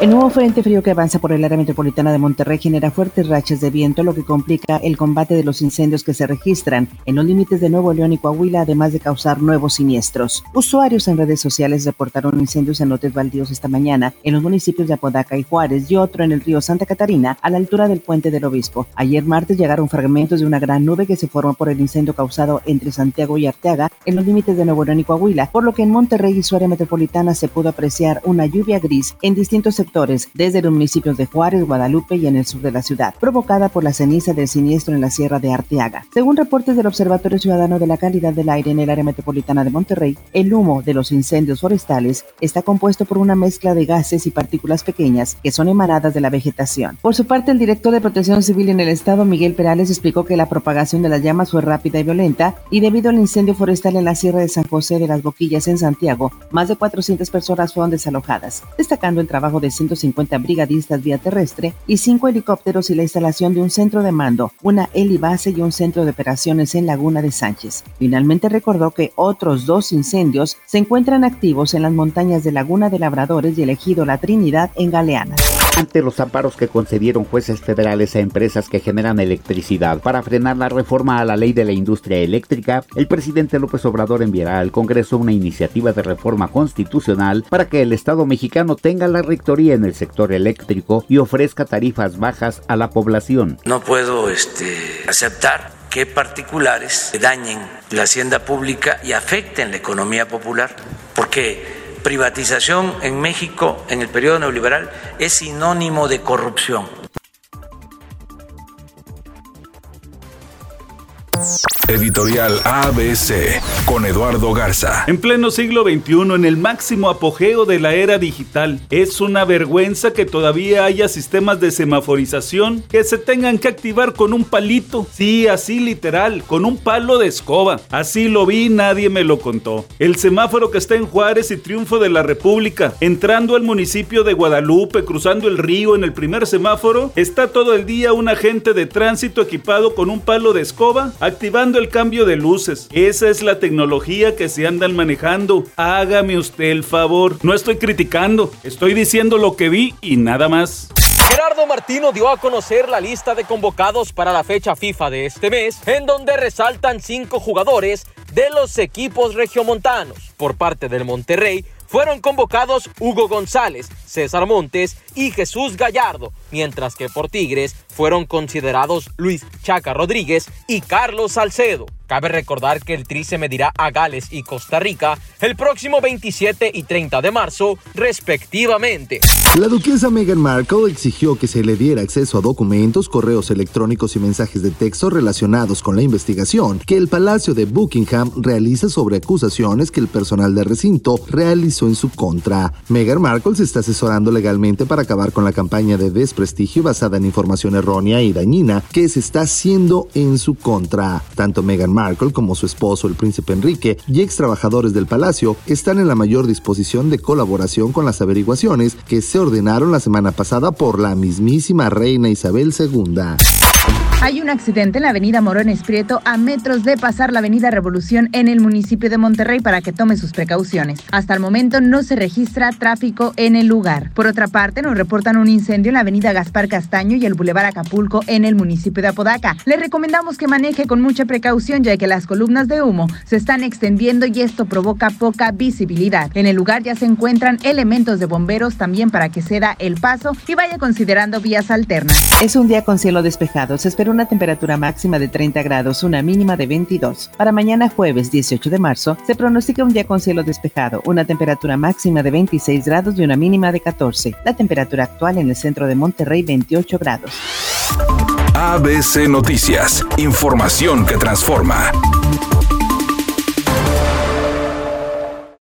El nuevo frente frío que avanza por el área metropolitana de Monterrey genera fuertes rachas de viento, lo que complica el combate de los incendios que se registran en los límites de Nuevo León y Coahuila, además de causar nuevos siniestros. Usuarios en redes sociales reportaron incendios en lotes baldíos esta mañana en los municipios de Apodaca y Juárez y otro en el río Santa Catarina, a la altura del puente del Obispo. Ayer martes llegaron fragmentos de una gran nube que se formó por el incendio causado entre Santiago y Arteaga en los límites de Nuevo León y Coahuila, por lo que en Monterrey y su área metropolitana se pudo apreciar una lluvia gris en distintos sectores desde los municipios de Juárez, Guadalupe y en el sur de la ciudad, provocada por la ceniza del siniestro en la Sierra de Arteaga. Según reportes del Observatorio Ciudadano de la Calidad del Aire en el área metropolitana de Monterrey, el humo de los incendios forestales está compuesto por una mezcla de gases y partículas pequeñas que son emanadas de la vegetación. Por su parte, el director de Protección Civil en el estado, Miguel Perales, explicó que la propagación de las llamas fue rápida y violenta y debido al incendio forestal en la Sierra de San José de las Boquillas en Santiago, más de 400 personas fueron desalojadas, destacando el trabajo de 150 brigadistas vía terrestre y cinco helicópteros y la instalación de un centro de mando, una helibase y un centro de operaciones en Laguna de Sánchez. Finalmente recordó que otros dos incendios se encuentran activos en las montañas de Laguna de Labradores y el ejido La Trinidad en Galeana ante los amparos que concedieron jueces federales a empresas que generan electricidad para frenar la reforma a la ley de la industria eléctrica, el presidente López Obrador enviará al Congreso una iniciativa de reforma constitucional para que el Estado mexicano tenga la rectoría en el sector eléctrico y ofrezca tarifas bajas a la población. No puedo este, aceptar que particulares dañen la hacienda pública y afecten la economía popular, porque privatización en México en el periodo neoliberal es sinónimo de corrupción. Editorial ABC con Eduardo Garza. En pleno siglo XXI, en el máximo apogeo de la era digital, es una vergüenza que todavía haya sistemas de semaforización que se tengan que activar con un palito. Sí, así literal, con un palo de escoba. Así lo vi, nadie me lo contó. El semáforo que está en Juárez y Triunfo de la República, entrando al municipio de Guadalupe, cruzando el río en el primer semáforo, está todo el día un agente de tránsito equipado con un palo de escoba activando el cambio de luces. Esa es la tecnología que se andan manejando. Hágame usted el favor. No estoy criticando, estoy diciendo lo que vi y nada más. Gerardo Martino dio a conocer la lista de convocados para la fecha FIFA de este mes, en donde resaltan cinco jugadores de los equipos regiomontanos. Por parte del Monterrey, fueron convocados Hugo González, César Montes y Jesús Gallardo, mientras que por Tigres fueron considerados Luis Chaca Rodríguez y Carlos Salcedo. Cabe recordar que el Tri se medirá a Gales y Costa Rica el próximo 27 y 30 de marzo, respectivamente. La duquesa Meghan Markle exigió que se le diera acceso a documentos, correos electrónicos y mensajes de texto relacionados con la investigación que el Palacio de Buckingham realiza sobre acusaciones que el personal de recinto realizó en su contra. Meghan Markle se está asesorando legalmente para acabar con la campaña de desprestigio basada en información errónea y dañina que se está haciendo en su contra. Tanto Meghan Markle como su esposo, el príncipe Enrique, y ex trabajadores del palacio están en la mayor disposición de colaboración con las averiguaciones que se ordenaron la semana pasada por la mismísima reina Isabel II. Hay un accidente en la avenida Morones Prieto a metros de pasar la avenida Revolución en el municipio de Monterrey para que tome sus precauciones. Hasta el momento no se registra tráfico en el lugar. Por otra parte, nos reportan un incendio en la avenida Gaspar Castaño y el Boulevard Acapulco en el municipio de Apodaca. Le recomendamos que maneje con mucha precaución ya que las columnas de humo se están extendiendo y esto provoca poca visibilidad. En el lugar ya se encuentran elementos de bomberos también para que ceda el paso y vaya considerando vías alternas. Es un día con cielo despejado. Se espera una temperatura máxima de 30 grados, una mínima de 22. Para mañana jueves 18 de marzo se pronostica un día con cielo despejado, una temperatura máxima de 26 grados y una mínima de 14. La temperatura actual en el centro de Monterrey 28 grados. ABC Noticias, información que transforma.